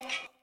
you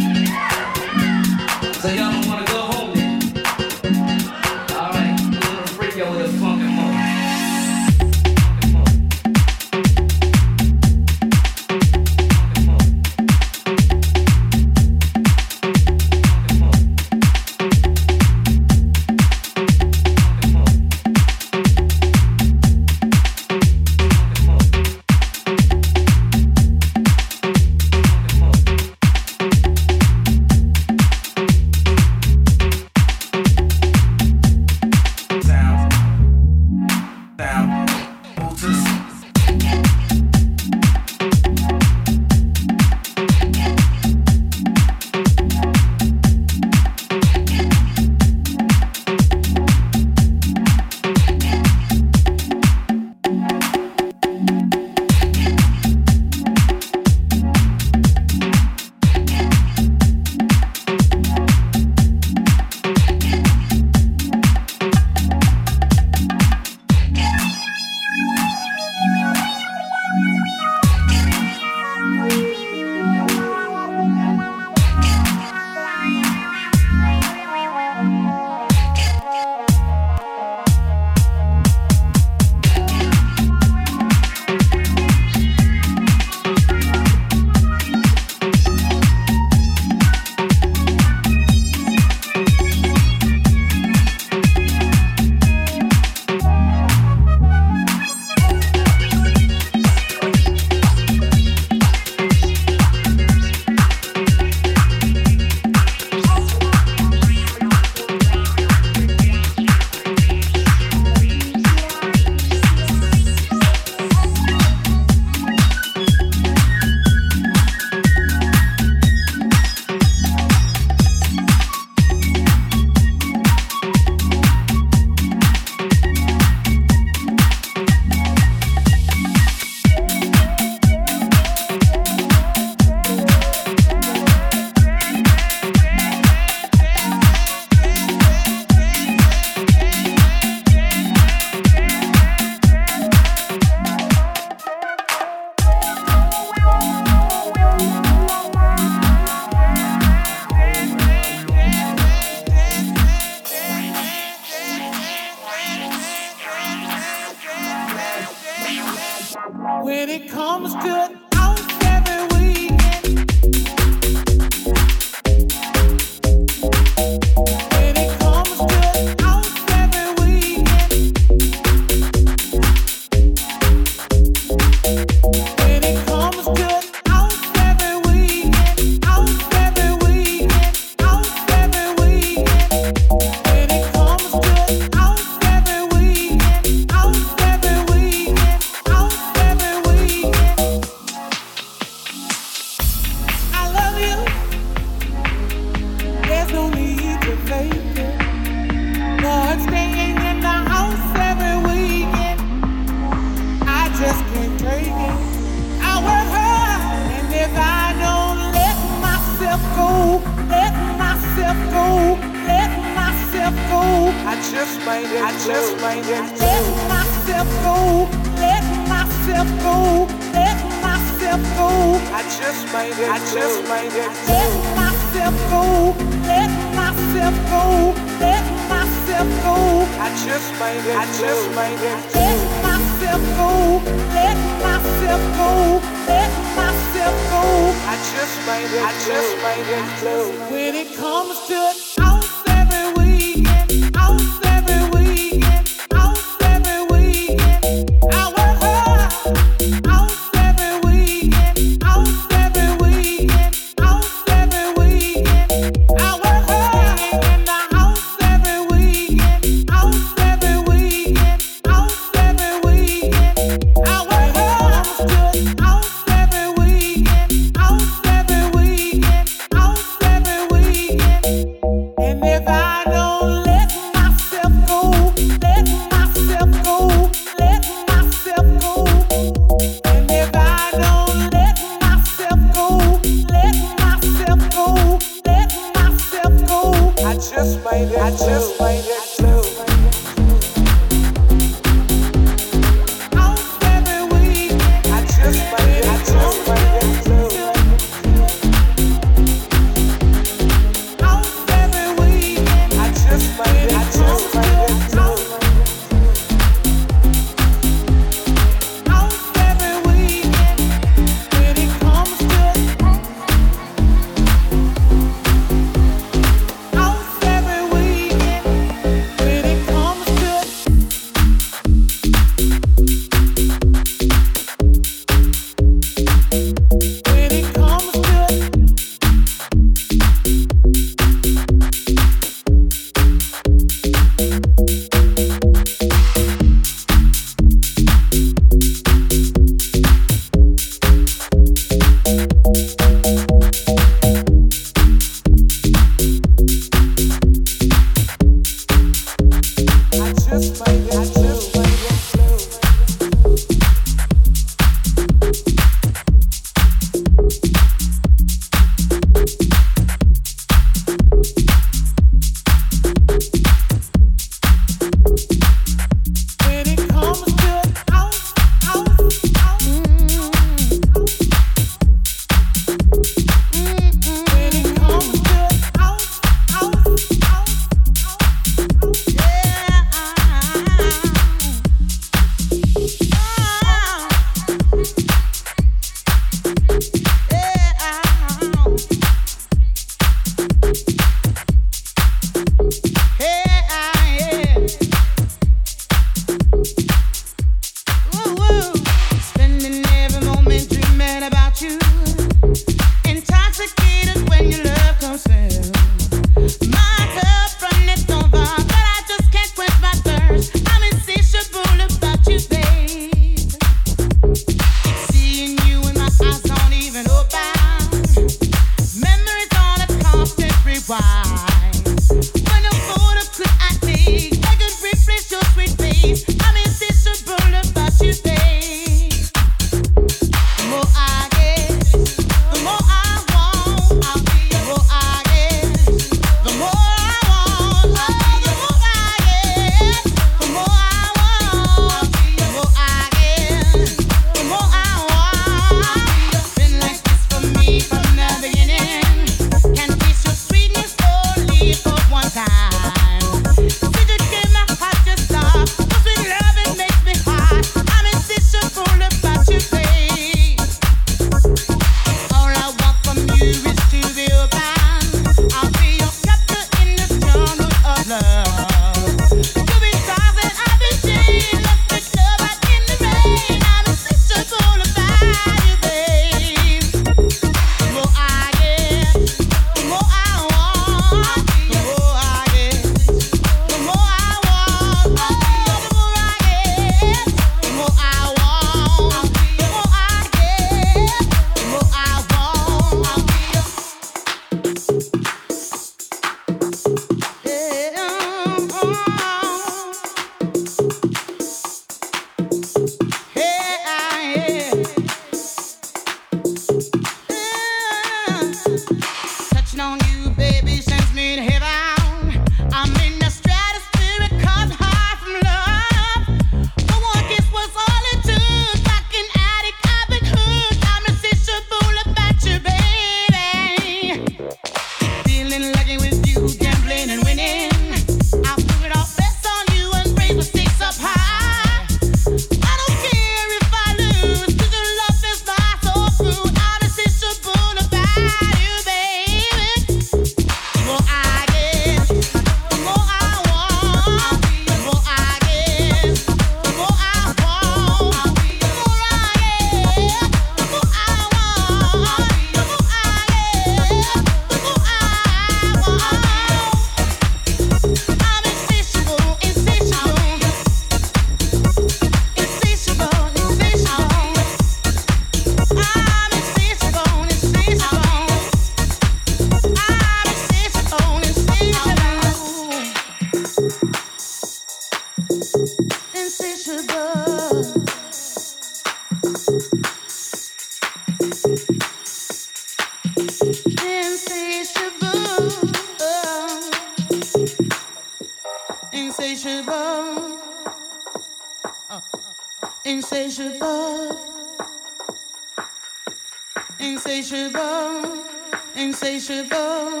insatiable,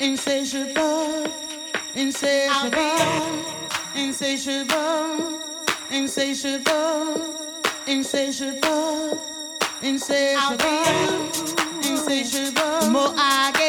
insatiable, insatiable, insatiable, insatiable, insatiable, insatiable, insatiable. The more I get.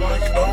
like no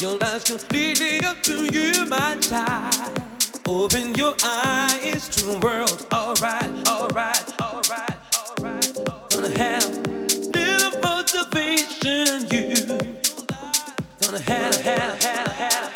your life's completely up to you, my child. Open your eyes to the world. Alright, alright, alright, alright. Gonna have little motivation, you. Gonna have, have, have, have.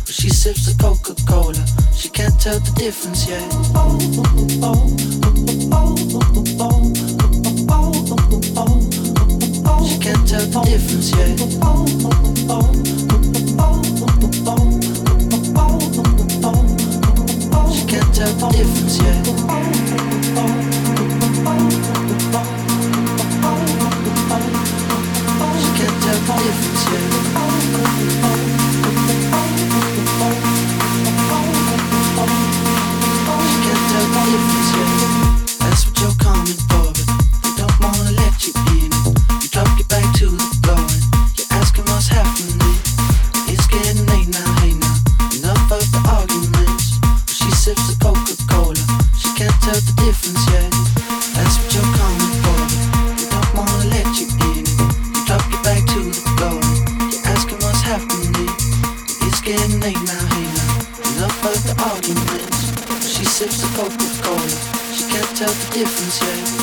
She sips the Coca-Cola. She can't tell the difference yet. She can't tell the difference yet. She can't tell the difference yet. She can't tell the difference yet. Sips the Coca-Cola. She can't tell the difference yet.